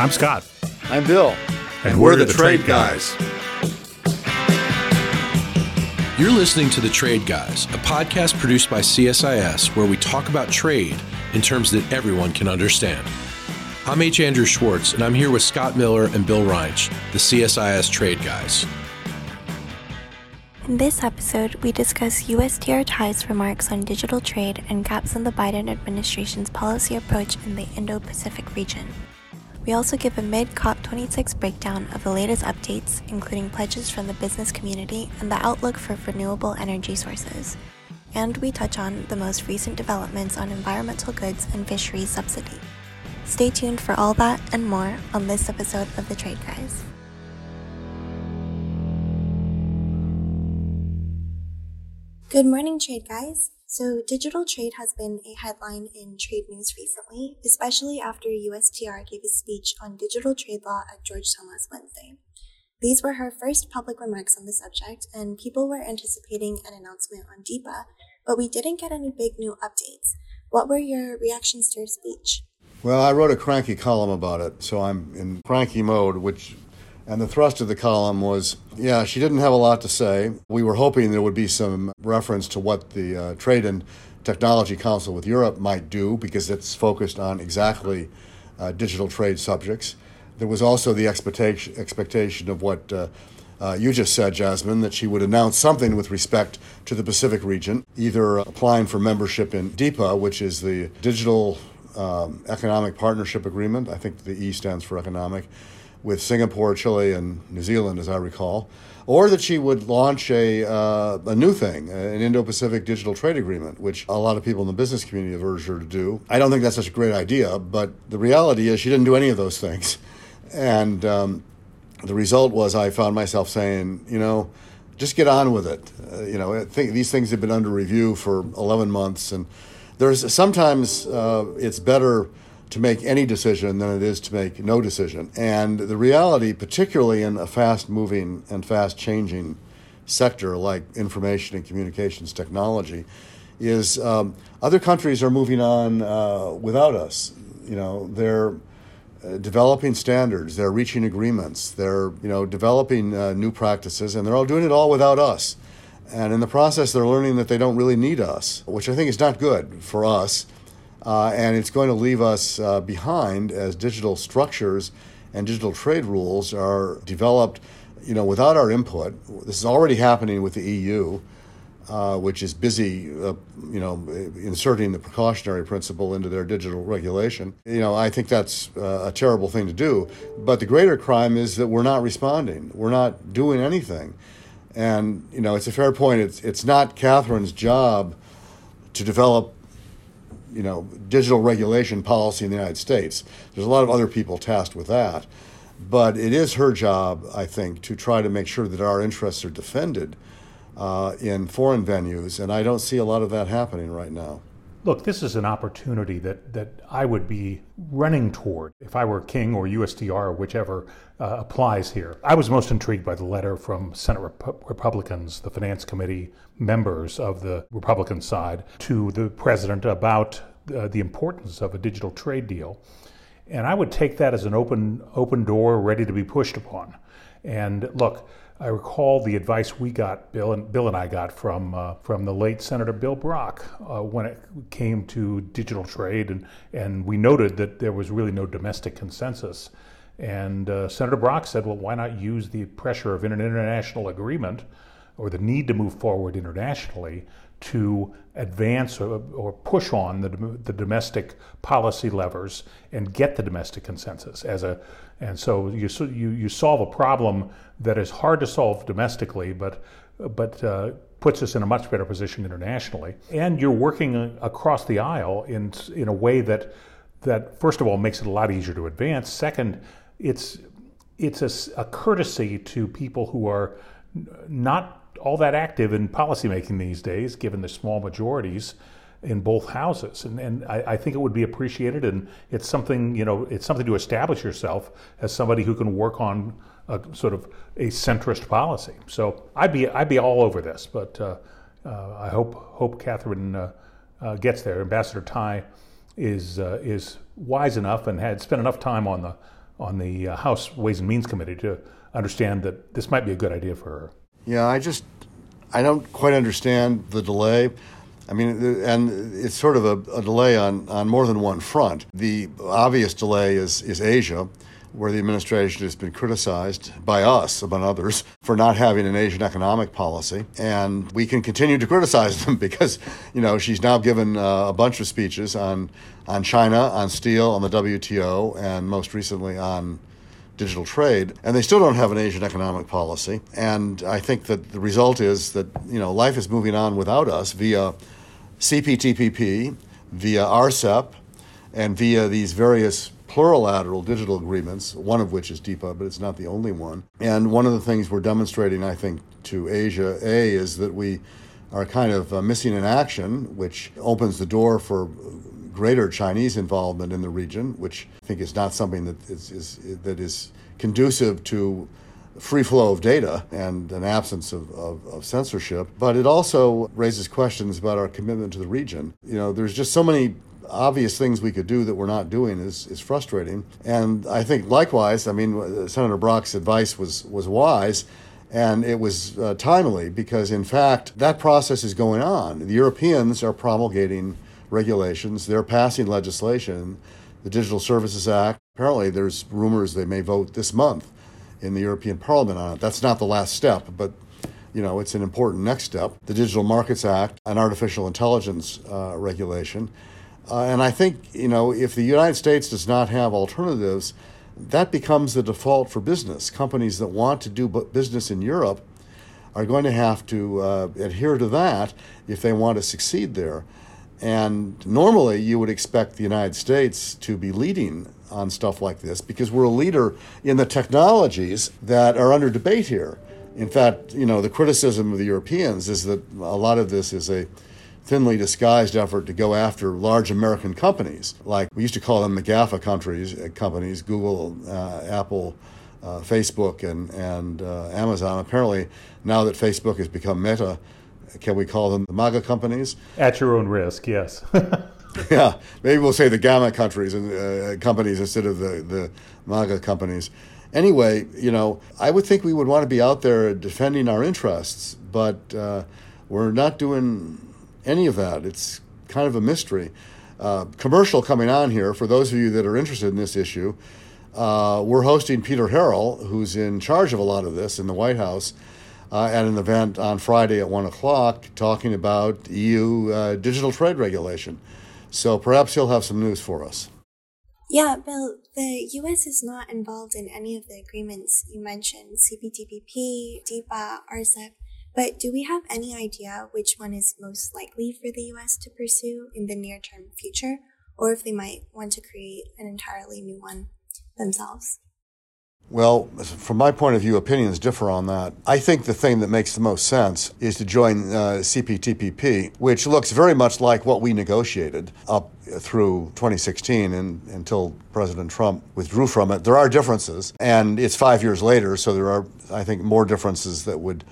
I'm Scott. I'm Bill. And, and we're, we're, the, the Trade, Trade guys. guys. You're listening to The Trade Guys, a podcast produced by CSIS where we talk about trade in terms that everyone can understand. I'm H. Andrew Schwartz, and I'm here with Scott Miller and Bill Reinsch, the CSIS Trade Guys. In this episode, we discuss USTR Tai's remarks on digital trade and gaps in the Biden administration's policy approach in the Indo Pacific region. We also give a mid COP26 breakdown of the latest updates, including pledges from the business community and the outlook for renewable energy sources. And we touch on the most recent developments on environmental goods and fisheries subsidy. Stay tuned for all that and more on this episode of The Trade Guys. Good morning, Trade Guys. So, digital trade has been a headline in trade news recently, especially after USTR gave a speech on digital trade law at Georgetown last Wednesday. These were her first public remarks on the subject, and people were anticipating an announcement on DEPA, but we didn't get any big new updates. What were your reactions to her speech? Well, I wrote a cranky column about it, so I'm in cranky mode, which and the thrust of the column was yeah, she didn't have a lot to say. We were hoping there would be some reference to what the uh, Trade and Technology Council with Europe might do because it's focused on exactly uh, digital trade subjects. There was also the expectation, expectation of what uh, uh, you just said, Jasmine, that she would announce something with respect to the Pacific region, either applying for membership in DEPA, which is the Digital um, Economic Partnership Agreement. I think the E stands for economic with Singapore, Chile, and New Zealand, as I recall, or that she would launch a, uh, a new thing, an Indo Pacific Digital Trade Agreement, which a lot of people in the business community have urged her to do. I don't think that's such a great idea, but the reality is she didn't do any of those things. And um, the result was I found myself saying, you know, just get on with it. Uh, you know, think, these things have been under review for 11 months, and there's sometimes uh, it's better to make any decision than it is to make no decision. And the reality, particularly in a fast moving and fast changing sector like information and communications technology, is um, other countries are moving on uh, without us. You know, they're uh, developing standards, they're reaching agreements, they're you know developing uh, new practices, and they're all doing it all without us. And in the process, they're learning that they don't really need us, which I think is not good for us uh, and it's going to leave us uh, behind as digital structures and digital trade rules are developed, you know, without our input. This is already happening with the EU, uh, which is busy, uh, you know, inserting the precautionary principle into their digital regulation. You know, I think that's uh, a terrible thing to do. But the greater crime is that we're not responding. We're not doing anything. And you know, it's a fair point. It's it's not Katherine's job to develop you know, digital regulation policy in the United States. There's a lot of other people tasked with that. But it is her job, I think, to try to make sure that our interests are defended uh, in foreign venues, and I don't see a lot of that happening right now. Look, this is an opportunity that, that I would be running toward if I were King or USTR or whichever uh, applies here. I was most intrigued by the letter from Senate Rep- Republicans, the Finance Committee members of the Republican side, to the president about uh, the importance of a digital trade deal. And I would take that as an open, open door ready to be pushed upon. And look, I recall the advice we got, Bill and Bill and I got from uh, from the late Senator Bill Brock uh, when it came to digital trade, and and we noted that there was really no domestic consensus. And uh, Senator Brock said, well, why not use the pressure of an international agreement or the need to move forward internationally to advance or, or push on the, the domestic policy levers and get the domestic consensus as a and so you you you solve a problem that is hard to solve domestically, but but uh, puts us in a much better position internationally. And you're working across the aisle in in a way that that first of all makes it a lot easier to advance. Second, it's it's a, a courtesy to people who are not all that active in policymaking these days, given the small majorities in both houses, and and I, I, think it would be appreciated, and it's something you know it's something to establish yourself as somebody who can work on a sort of a centrist policy. So I'd be I'd be all over this, but uh, uh, I hope hope Katherine uh, uh gets there. Ambassador Tai is uh, is wise enough and had spent enough time on the on the uh, House Ways and Means Committee to understand that this might be a good idea for her. Yeah, I just I don't quite understand the delay. I mean, and it's sort of a, a, delay on, on more than one front. The obvious delay is, is Asia, where the administration has been criticized by us, among others, for not having an Asian economic policy. And we can continue to criticize them because, you know, she's now given uh, a bunch of speeches on, on China, on steel, on the WTO, and most recently on digital trade, and they still don't have an Asian economic policy. And I think that the result is that you know life is moving on without us via CPTPP, via RCEP, and via these various plurilateral digital agreements, one of which is DEPA, but it's not the only one. And one of the things we're demonstrating, I think, to Asia, A, is that we are kind of uh, missing in action, which opens the door for greater Chinese involvement in the region, which I think is not something that is, is that is conducive to free flow of data and an absence of, of, of, censorship. But it also raises questions about our commitment to the region. You know, there's just so many obvious things we could do that we're not doing is, is frustrating. And I think likewise, I mean, Senator Brock's advice was, was wise. And it was uh, timely because, in fact, that process is going on. The Europeans are promulgating regulations, they're passing legislation, the Digital Services Act. Apparently, there's rumors they may vote this month in the European Parliament on it. That's not the last step, but you know it's an important next step. The Digital Markets Act, an artificial intelligence uh, regulation, uh, and I think you know if the United States does not have alternatives, that becomes the default for business. Companies that want to do business in Europe are going to have to uh, adhere to that if they want to succeed there. And normally, you would expect the United States to be leading on stuff like this because we're a leader in the technologies that are under debate here. In fact, you know, the criticism of the Europeans is that a lot of this is a thinly disguised effort to go after large American companies. Like we used to call them McGAFA countries, uh, companies, Google, uh, Apple, uh, Facebook, and, and uh, Amazon. Apparently, now that Facebook has become Meta, can we call them the MAGA companies? At your own risk, yes. yeah, maybe we'll say the Gamma countries and uh, companies instead of the the MAGA companies. Anyway, you know, I would think we would want to be out there defending our interests, but uh, we're not doing any of that. It's kind of a mystery. Uh, commercial coming on here for those of you that are interested in this issue. Uh, we're hosting Peter Harrell, who's in charge of a lot of this in the White House, uh, at an event on Friday at one o'clock, talking about EU uh, digital trade regulation. So perhaps he'll have some news for us. Yeah, Bill, the US is not involved in any of the agreements you mentioned CPTPP, DEPA, RCEP. But do we have any idea which one is most likely for the US to pursue in the near term future, or if they might want to create an entirely new one themselves? Well, from my point of view, opinions differ on that. I think the thing that makes the most sense is to join uh, CPTPP, which looks very much like what we negotiated up through 2016 and until President Trump withdrew from it. There are differences, and it's five years later, so there are, I think, more differences that would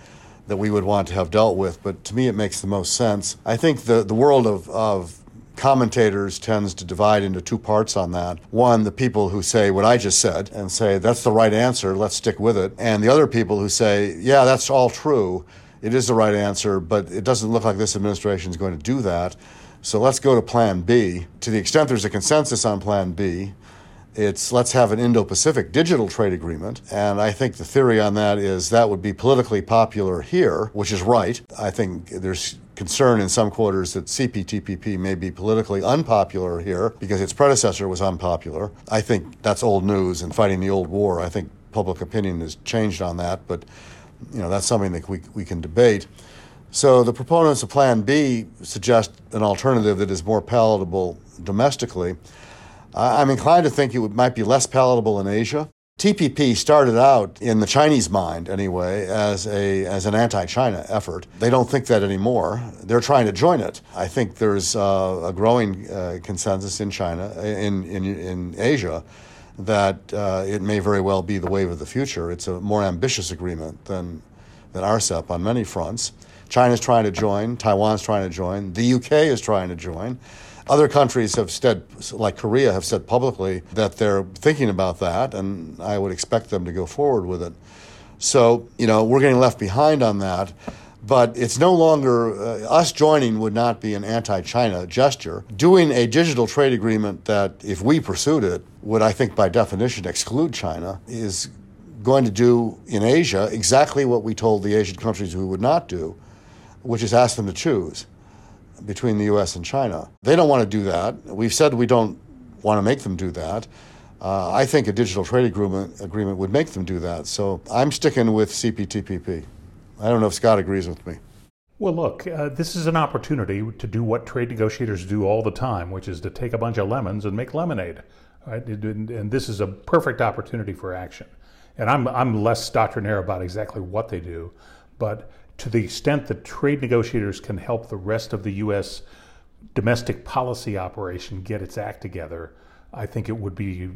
that we would want to have dealt with. But to me, it makes the most sense. I think the the world of, of commentators tends to divide into two parts on that. One, the people who say what I just said and say that's the right answer, let's stick with it. And the other people who say, yeah, that's all true. It is the right answer, but it doesn't look like this administration is going to do that. So let's go to plan B. To the extent there's a consensus on plan B, it's let's have an Indo Pacific digital trade agreement. And I think the theory on that is that would be politically popular here, which is right. I think there's concern in some quarters that CPTPP may be politically unpopular here because its predecessor was unpopular. I think that's old news and fighting the old war. I think public opinion has changed on that, but you know that's something that we, we can debate. So the proponents of Plan B suggest an alternative that is more palatable domestically. I'm inclined to think it might be less palatable in Asia. TPP started out in the Chinese mind, anyway, as a as an anti-China effort. They don't think that anymore. They're trying to join it. I think there's uh, a growing uh, consensus in China, in in, in Asia, that uh, it may very well be the wave of the future. It's a more ambitious agreement than than RCEP on many fronts. China's trying to join. Taiwan's trying to join. The UK is trying to join. Other countries have said, like Korea, have said publicly that they're thinking about that, and I would expect them to go forward with it. So, you know, we're getting left behind on that. But it's no longer, uh, us joining would not be an anti China gesture. Doing a digital trade agreement that, if we pursued it, would, I think, by definition, exclude China, is going to do in Asia exactly what we told the Asian countries we would not do, which is ask them to choose between the U.S. and China. They don't want to do that. We've said we don't want to make them do that. Uh, I think a digital trade agreement, agreement would make them do that. So I'm sticking with CPTPP. I don't know if Scott agrees with me. Well, look, uh, this is an opportunity to do what trade negotiators do all the time, which is to take a bunch of lemons and make lemonade. Right? And, and this is a perfect opportunity for action. And I'm, I'm less doctrinaire about exactly what they do, but to the extent that trade negotiators can help the rest of the U.S. domestic policy operation get its act together, I think it would be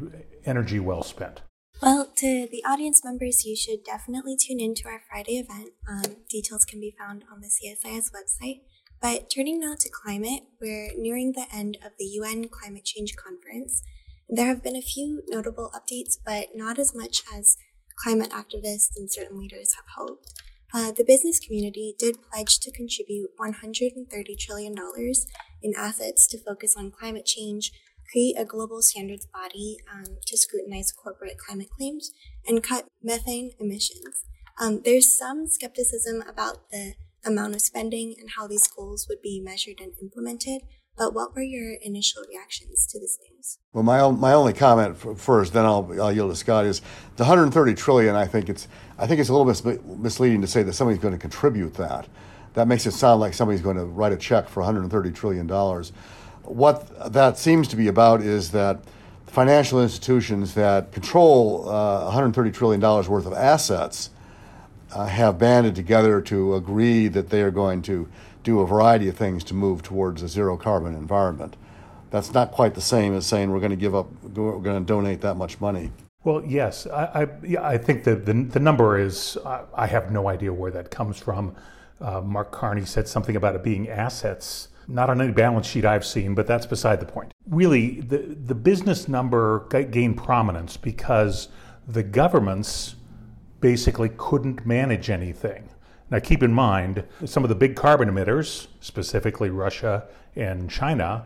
energy well spent. Well, to the audience members, you should definitely tune in to our Friday event. Um, details can be found on the CSIS website. But turning now to climate, we're nearing the end of the UN Climate Change Conference. There have been a few notable updates, but not as much as climate activists and certain leaders have hoped. Uh, the business community did pledge to contribute $130 trillion in assets to focus on climate change, create a global standards body um, to scrutinize corporate climate claims, and cut methane emissions. Um, there's some skepticism about the amount of spending and how these goals would be measured and implemented, but what were your initial reactions to this news? Well, my my only comment first, then I'll, I'll yield to Scott is the 130 trillion. I think it's I think it's a little mis- misleading to say that somebody's going to contribute that. That makes it sound like somebody's going to write a check for 130 trillion dollars. What that seems to be about is that financial institutions that control uh, 130 trillion dollars worth of assets uh, have banded together to agree that they are going to do a variety of things to move towards a zero carbon environment. That's not quite the same as saying we're going to give up, we're going to donate that much money. Well, yes, I, I, yeah, I think that the, the number is, I, I have no idea where that comes from. Uh, Mark Carney said something about it being assets, not on any balance sheet I've seen, but that's beside the point. Really, the, the business number gained prominence because the governments basically couldn't manage anything. Now, keep in mind, some of the big carbon emitters, specifically Russia and China,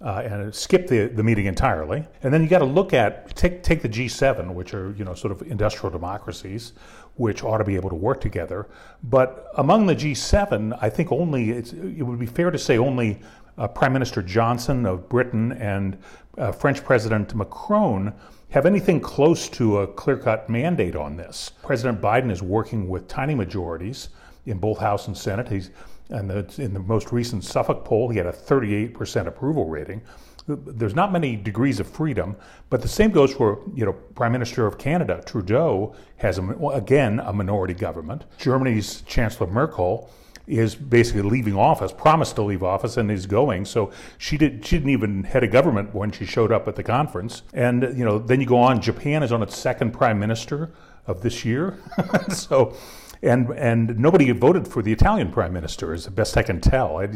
uh, and skip the, the meeting entirely. And then you got to look at take take the G7, which are you know sort of industrial democracies, which ought to be able to work together. But among the G7, I think only it would be fair to say only uh, Prime Minister Johnson of Britain and uh, French President Macron have anything close to a clear cut mandate on this. President Biden is working with tiny majorities in both House and Senate. He's and in the most recent Suffolk poll, he had a 38% approval rating. There's not many degrees of freedom, but the same goes for you know Prime Minister of Canada Trudeau has a, again a minority government. Germany's Chancellor Merkel is basically leaving office, promised to leave office, and is going. So she did. She didn't even head a government when she showed up at the conference. And you know, then you go on. Japan is on its second prime minister of this year. so and and nobody voted for the Italian prime minister, as best I can tell. I,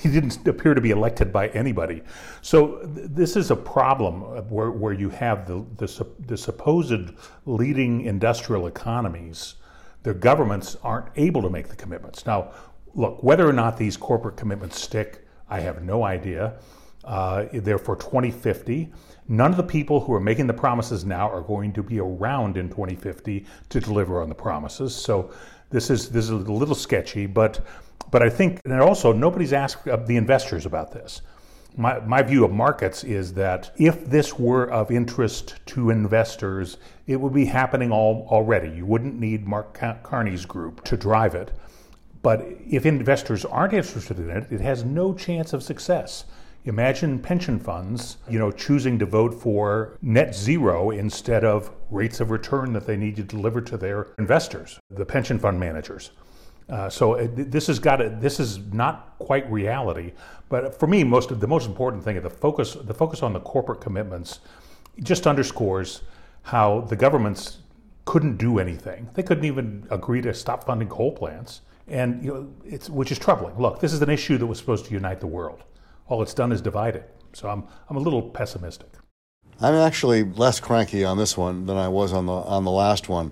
he didn't appear to be elected by anybody. So th- this is a problem where where you have the, the the supposed leading industrial economies, their governments aren't able to make the commitments. Now, look, whether or not these corporate commitments stick, I have no idea. Uh, they're for 2050. None of the people who are making the promises now are going to be around in 2050 to deliver on the promises. So this is this is a little sketchy, but but I think and also nobody's asked uh, the investors about this. My, my view of markets is that if this were of interest to investors, it would be happening all, already. You wouldn't need Mark Carney's group to drive it. But if investors aren't interested in it, it has no chance of success. Imagine pension funds, you know, choosing to vote for net zero instead of rates of return that they need to deliver to their investors, the pension fund managers. Uh, so it, uh, this has got to, this is not quite reality, but for me, most of the most important thing, the focus the focus on the corporate commitments, just underscores how the governments couldn't do anything. They couldn't even agree to stop funding coal plants, and you know, it's which is troubling. Look, this is an issue that was supposed to unite the world all it's done is divide it. So I'm, I'm a little pessimistic. I'm actually less cranky on this one than I was on the on the last one.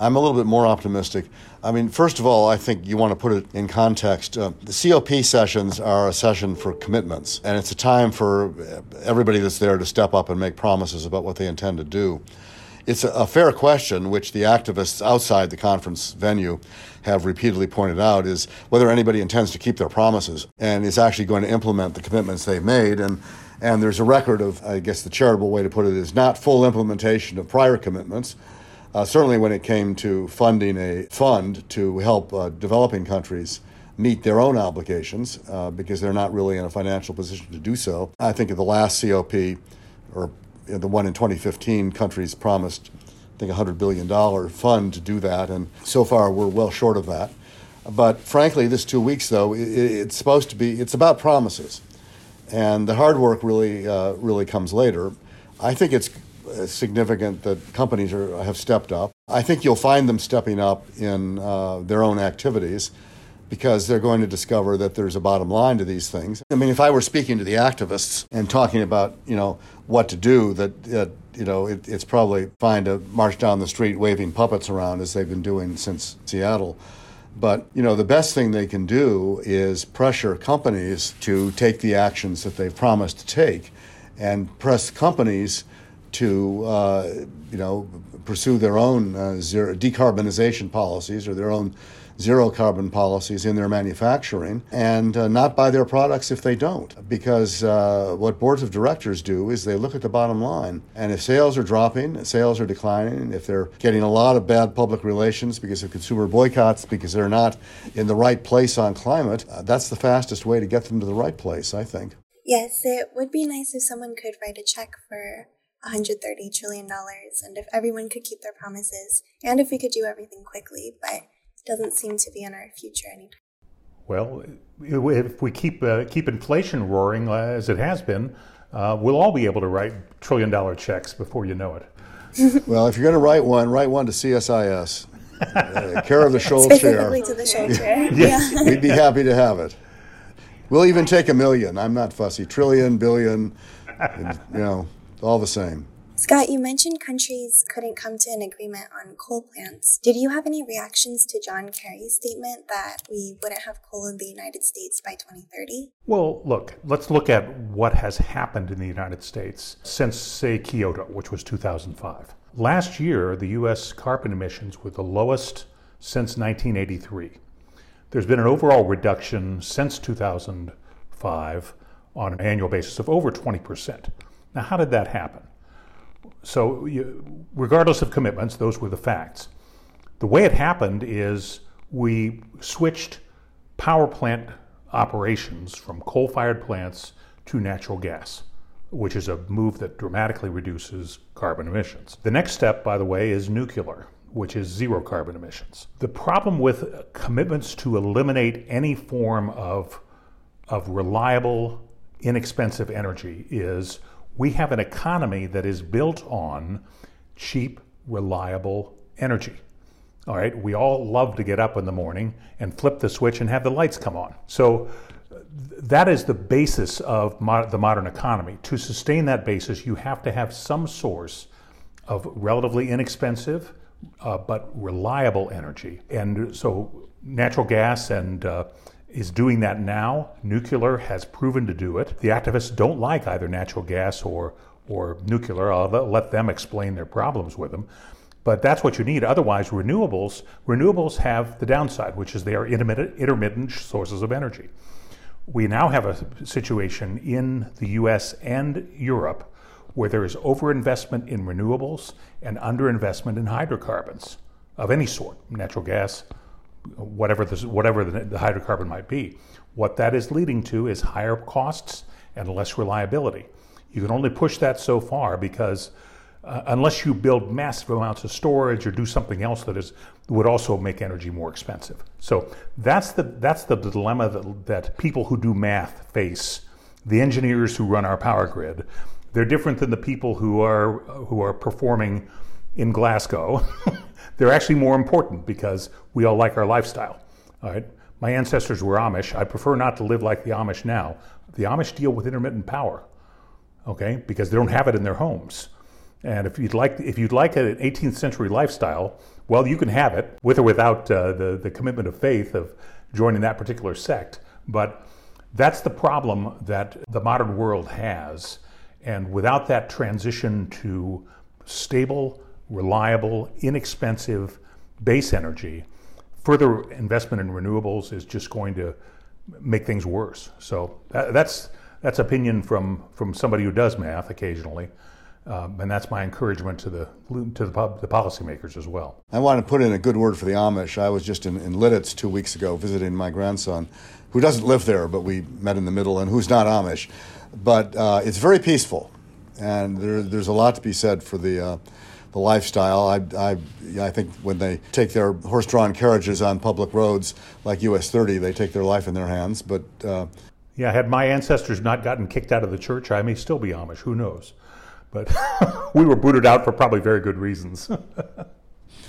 I'm a little bit more optimistic. I mean, first of all, I think you want to put it in context. Uh, the COP sessions are a session for commitments, and it's a time for everybody that's there to step up and make promises about what they intend to do. It's a, a fair question, which the activists outside the conference venue have repeatedly pointed out, is whether anybody intends to keep their promises and is actually going to implement the commitments they've made. And and there's a record of, I guess the charitable way to put it is not full implementation of prior commitments. Uh, certainly, when it came to funding a fund to help uh, developing countries meet their own obligations, uh, because they're not really in a financial position to do so. I think at the last COP, or the one in 2015, countries promised, I think, a $100 billion fund to do that, and so far we're well short of that. But frankly, this two weeks, though, it, it's supposed to be, it's about promises. And the hard work really, uh, really comes later. I think it's significant that companies are, have stepped up. I think you'll find them stepping up in uh, their own activities because they're going to discover that there's a bottom line to these things. I mean, if I were speaking to the activists and talking about, you know, what to do, that, that you know, it, it's probably fine to march down the street waving puppets around as they've been doing since Seattle. But you know, the best thing they can do is pressure companies to take the actions that they've promised to take, and press companies to uh, you know pursue their own uh, zero, decarbonization policies or their own zero carbon policies in their manufacturing and uh, not buy their products if they don't. Because uh, what boards of directors do is they look at the bottom line. And if sales are dropping, sales are declining, if they're getting a lot of bad public relations because of consumer boycotts, because they're not in the right place on climate, uh, that's the fastest way to get them to the right place, I think. Yes, it would be nice if someone could write a check for $130 trillion and if everyone could keep their promises and if we could do everything quickly, but doesn't seem to be in our future anytime. Well, if we keep uh, keep inflation roaring uh, as it has been, uh, we'll all be able to write trillion dollar checks before you know it. well, if you're going to write one, write one to CSIS. Uh, care of the Scholl Specifically chair. to the Scholl chair. yeah. We'd be happy to have it. We'll even take a million. I'm not fussy. Trillion, billion, you know all the same. Scott, you mentioned countries couldn't come to an agreement on coal plants. Did you have any reactions to John Kerry's statement that we wouldn't have coal in the United States by 2030? Well, look, let's look at what has happened in the United States since, say, Kyoto, which was 2005. Last year, the U.S. carbon emissions were the lowest since 1983. There's been an overall reduction since 2005 on an annual basis of over 20 percent. Now, how did that happen? So, you, regardless of commitments, those were the facts. The way it happened is we switched power plant operations from coal fired plants to natural gas, which is a move that dramatically reduces carbon emissions. The next step, by the way, is nuclear, which is zero carbon emissions. The problem with commitments to eliminate any form of, of reliable, inexpensive energy is we have an economy that is built on cheap, reliable energy. All right, we all love to get up in the morning and flip the switch and have the lights come on. So that is the basis of the modern economy. To sustain that basis, you have to have some source of relatively inexpensive uh, but reliable energy. And so natural gas and uh, is doing that now. Nuclear has proven to do it. The activists don't like either natural gas or or nuclear. I'll let them explain their problems with them. But that's what you need. Otherwise, renewables renewables have the downside, which is they are intermittent, intermittent sources of energy. We now have a situation in the U.S. and Europe where there is overinvestment in renewables and underinvestment in hydrocarbons of any sort, natural gas, whatever, this, whatever the, the hydrocarbon might be. What that is leading to is higher costs and less reliability. You can only push that so far because uh, unless you build massive amounts of storage or do something else that is would also make energy more expensive. So that's the that's the dilemma that, that people who do math face. The engineers who run our power grid, they're different than the people who are who are performing in Glasgow they're actually more important because we all like our lifestyle. All right. My ancestors were Amish. I prefer not to live like the Amish now. The Amish deal with intermittent power. okay, because they don't have it in their homes. And if you'd like, if you'd like an 18th century lifestyle, well, you can have it with or without uh, the the commitment of faith of joining that particular sect. But that's the problem that the modern world has, and without that transition to stable, reliable, inexpensive base energy, further investment in renewables is just going to make things worse. So that, that's that's opinion from from somebody who does math occasionally. Um, and that's my encouragement to the to the, the policymakers as well. I want to put in a good word for the Amish. I was just in, in Lititz two weeks ago visiting my grandson, who doesn't live there, but we met in the middle, and who's not Amish. But uh, it's very peaceful, and there, there's a lot to be said for the. Uh, the lifestyle. I, I, I think when they take their horse-drawn carriages on public roads like US 30, they take their life in their hands. But uh, yeah, had my ancestors not gotten kicked out of the church, I may still be Amish. Who knows? But we were booted out for probably very good reasons.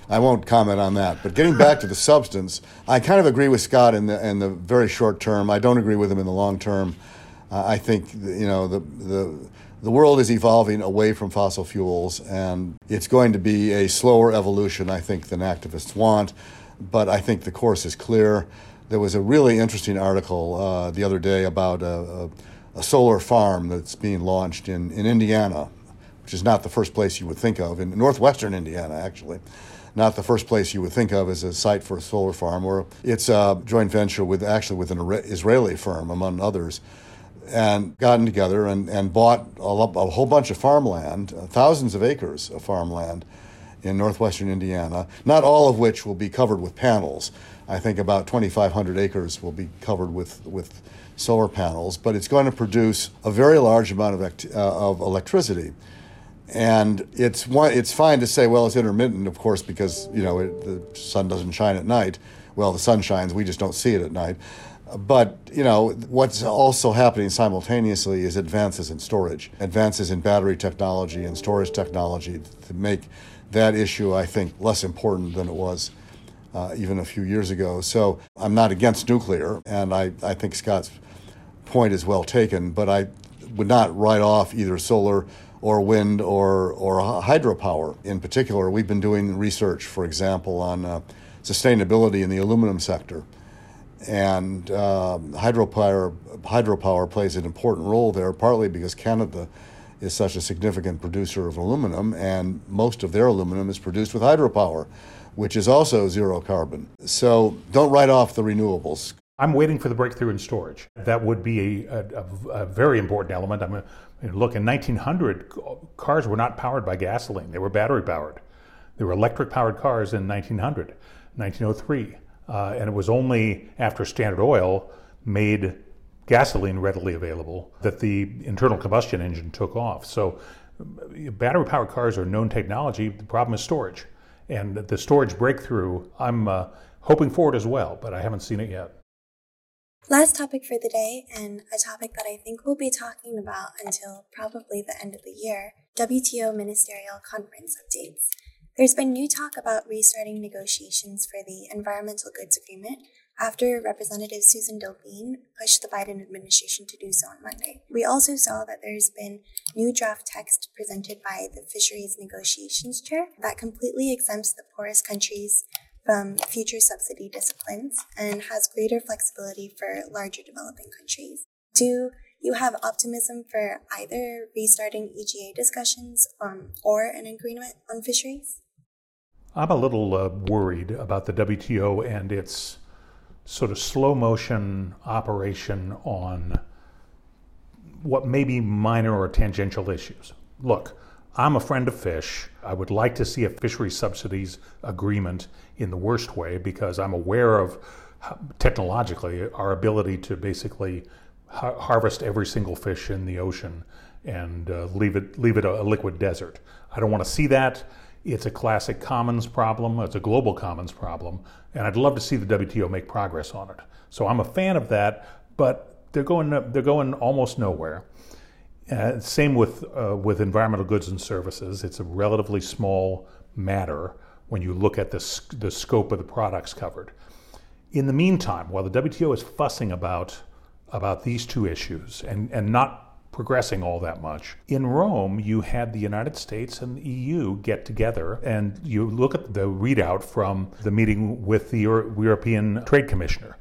I won't comment on that. But getting back to the substance, I kind of agree with Scott in the in the very short term. I don't agree with him in the long term. Uh, I think you know the the the world is evolving away from fossil fuels, and it's going to be a slower evolution, I think, than activists want. But I think the course is clear. There was a really interesting article uh, the other day about a, a, a solar farm that's being launched in, in Indiana, which is not the first place you would think of, in northwestern Indiana, actually. Not the first place you would think of as a site for a solar farm, or it's a joint venture with actually with an Israeli firm, among others, and gotten together and, and bought a, a whole bunch of farmland, uh, thousands of acres of farmland in northwestern Indiana, not all of which will be covered with panels. I think about 2,500 acres will be covered with, with solar panels, but it's going to produce a very large amount of, act, uh, of electricity. And it's one, it's fine to say, well, it's intermittent, of course, because you know it, the sun doesn't shine at night. Well, the sun shines, we just don't see it at night. But you know what's also happening simultaneously is advances in storage, advances in battery technology and storage technology to make that issue, I think, less important than it was uh, even a few years ago. So I'm not against nuclear, and I, I think Scott's point is well taken. But I would not write off either solar or wind or, or hydropower. In particular, we've been doing research, for example, on uh, sustainability in the aluminum sector. And uh, hydropower, hydropower plays an important role there, partly because Canada is such a significant producer of aluminum, and most of their aluminum is produced with hydropower, which is also zero carbon. So don't write off the renewables. I'm waiting for the breakthrough in storage. That would be a, a, a very important element. I'm Look, in 1900, cars were not powered by gasoline, they were battery powered. There were electric powered cars in 1900, 1903. Uh, and it was only after Standard Oil made gasoline readily available that the internal combustion engine took off. So, battery powered cars are known technology. The problem is storage. And the storage breakthrough, I'm uh, hoping for it as well, but I haven't seen it yet. Last topic for the day, and a topic that I think we'll be talking about until probably the end of the year WTO Ministerial Conference updates. There's been new talk about restarting negotiations for the Environmental Goods Agreement after Representative Suzan DelBene pushed the Biden administration to do so on Monday. We also saw that there's been new draft text presented by the Fisheries Negotiations Chair that completely exempts the poorest countries from future subsidy disciplines and has greater flexibility for larger developing countries. Do you have optimism for either restarting EGA discussions um, or an agreement on fisheries? I'm a little uh, worried about the WTO and its sort of slow motion operation on what may be minor or tangential issues. Look, I'm a friend of fish. I would like to see a fisheries subsidies agreement in the worst way because I'm aware of technologically our ability to basically ha- harvest every single fish in the ocean and uh, leave it leave it a, a liquid desert. I don't want to see that. It's a classic commons problem. It's a global commons problem, and I'd love to see the WTO make progress on it. So I'm a fan of that, but they're going they're going almost nowhere. Uh, same with uh, with environmental goods and services. It's a relatively small matter when you look at the the scope of the products covered. In the meantime, while the WTO is fussing about about these two issues and, and not progressing all that much. In Rome, you had the United States and the EU get together, and you look at the readout from the meeting with the Euro- European Trade Commissioner,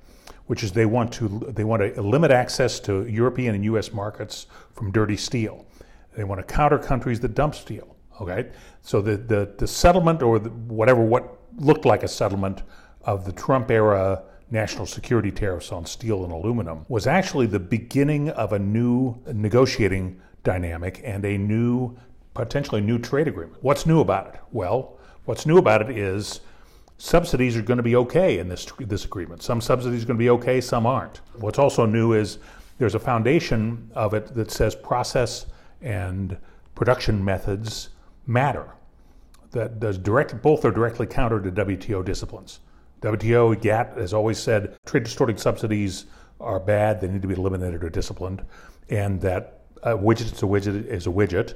which is they want to they want to limit access to European and U.S. markets from dirty steel. They want to counter countries that dump steel. Okay, so the the, the settlement or the, whatever what looked like a settlement of the Trump era national security tariffs on steel and aluminum was actually the beginning of a new negotiating dynamic and a new, potentially new trade agreement. What's new about it? Well, what's new about it is subsidies are going to be okay in this, this agreement. Some subsidies are going to be okay, some aren't. What's also new is there's a foundation of it that says process and production methods matter. That does direct, both are directly counter to WTO disciplines. WTO, GATT has always said trade distorting subsidies are bad, they need to be eliminated or disciplined, and that a widget is a widget is a widget,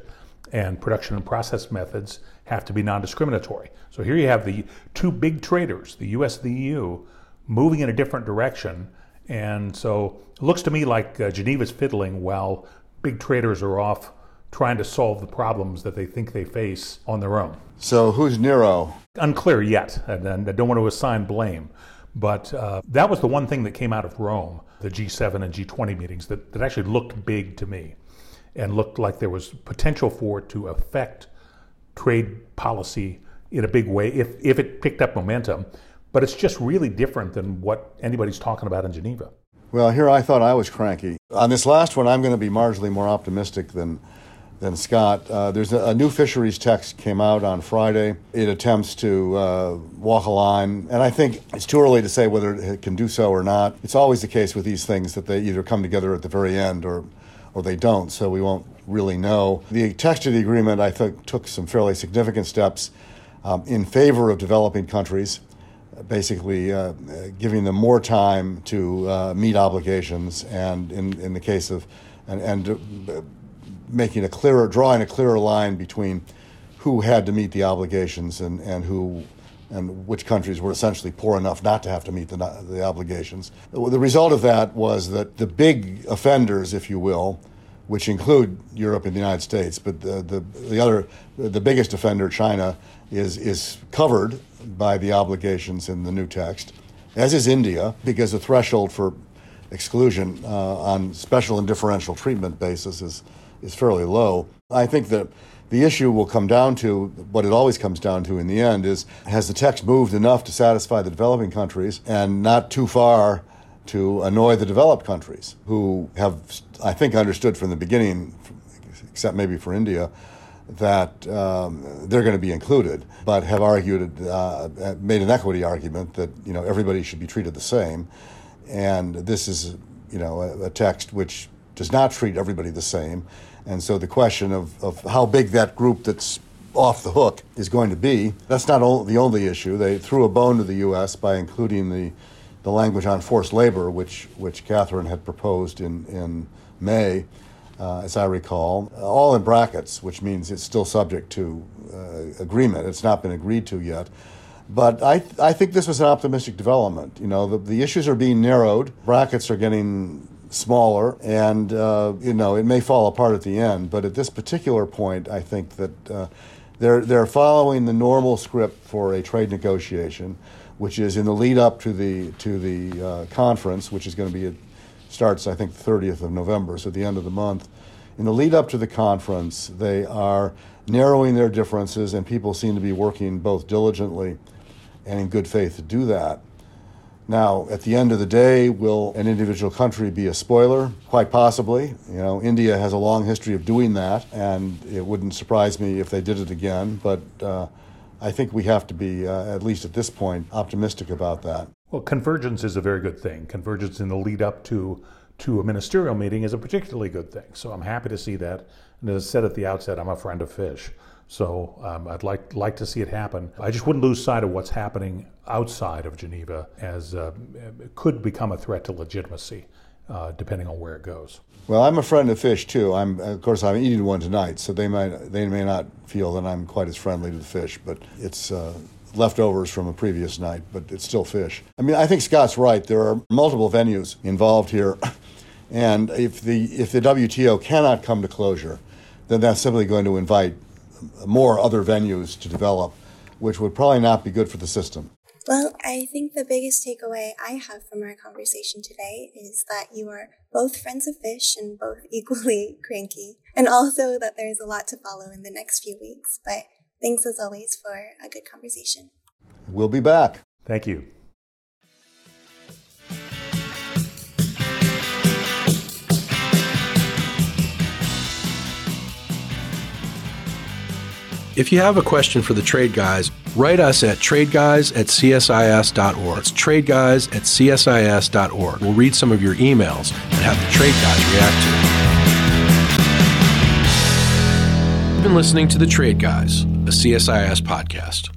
and production and process methods have to be non discriminatory. So here you have the two big traders, the US and the EU, moving in a different direction. And so it looks to me like uh, Geneva's fiddling while big traders are off trying to solve the problems that they think they face on their own. So who's Nero? Unclear yet, and, and I don't want to assign blame. But uh, that was the one thing that came out of Rome, the G7 and G20 meetings, that, that actually looked big to me and looked like there was potential for it to affect trade policy in a big way if, if it picked up momentum. But it's just really different than what anybody's talking about in Geneva. Well, here I thought I was cranky. On this last one, I'm going to be marginally more optimistic than than Scott. Uh, there's a, a, new fisheries text came out on Friday. It attempts to uh, walk a line, and I think it's too early to say whether it can do so or not. It's always the case with these things that they either come together at the very end or, or they don't. So we won't really know. The text of the agreement, I think, took some fairly significant steps um, in favor of developing countries. Basically, uh, giving them more time to uh, meet obligations, and in, in the case of and, and uh, making a clearer, drawing a clearer line between who had to meet the obligations and, and who and which countries were essentially poor enough not to have to meet the, the obligations. The result of that was that the big offenders, if you will, which include Europe and the United States, but the, the, the other, the biggest offender, China, is, is covered by the obligations in the new text, as is India, because the threshold for exclusion uh, on special and differential treatment basis is is fairly low. I think that the issue will come down to what it always comes down to in the end is has the text moved enough to satisfy the developing countries and not too far to annoy the developed countries who have, I think, understood from the beginning, except maybe for India, that um, they're going to be included, but have argued, uh, made an equity argument that you know everybody should be treated the same, and this is you know a, a text which does not treat everybody the same. And so the question of, of how big that group that's off the hook is going to be, that's not the only issue. They threw a bone to the U.S. by including the, the language on forced labor, which, which Katherine had proposed in, in May, uh, as I recall, all in brackets, which means it's still subject to uh, agreement. It's not been agreed to yet. But I, th- I think this was an optimistic development. You know, the, the issues are being narrowed. Brackets are getting smaller, and uh, you know it may fall apart at the end. But at this particular point, I think that uh, they're they're following the normal script for a trade negotiation, which is in the lead up to the to the uh, conference, which is going to be it starts I think the 30th of November, so at the end of the month. In the lead up to the conference, they are narrowing their differences, and people seem to be working both diligently and in good faith to do that. Now, at the end of the day, will an individual country be a spoiler? Quite possibly. You know, India has a long history of doing that, and it wouldn't surprise me if they did it again. But uh, I think we have to be, uh, at least at this point, optimistic about that. Well, convergence is a very good thing. Convergence in the lead up to to a ministerial meeting is a particularly good thing. So I'm happy to see that. And as I said at the outset, I'm a friend of fish. So um, I'd like like to see it happen. I just wouldn't lose sight of what's happening outside of Geneva, as uh, could become a threat to legitimacy, uh, depending on where it goes. Well, I'm a friend of fish too. I'm, of course, I'm eating one tonight, so they might they may not feel that I'm quite as friendly to the fish, but it's. Uh, leftovers from a previous night, but it's still fish. I mean, I think Scott's right. There are multiple venues involved here. And if the if the WTO cannot come to closure, then that's simply going to invite more other venues to develop, which would probably not be good for the system. Well, I think the biggest takeaway I have from our conversation today is that you are both friends of fish and both equally cranky, and also that there's a lot to follow in the next few weeks. But thanks as always for a good conversation. We'll be back. Thank you. If you have a question for the Trade Guys, write us at tradeguys at csis.org. It's tradeguys at csis.org. We'll read some of your emails and have the Trade Guys react to it. You've been listening to The Trade Guys, a CSIS podcast.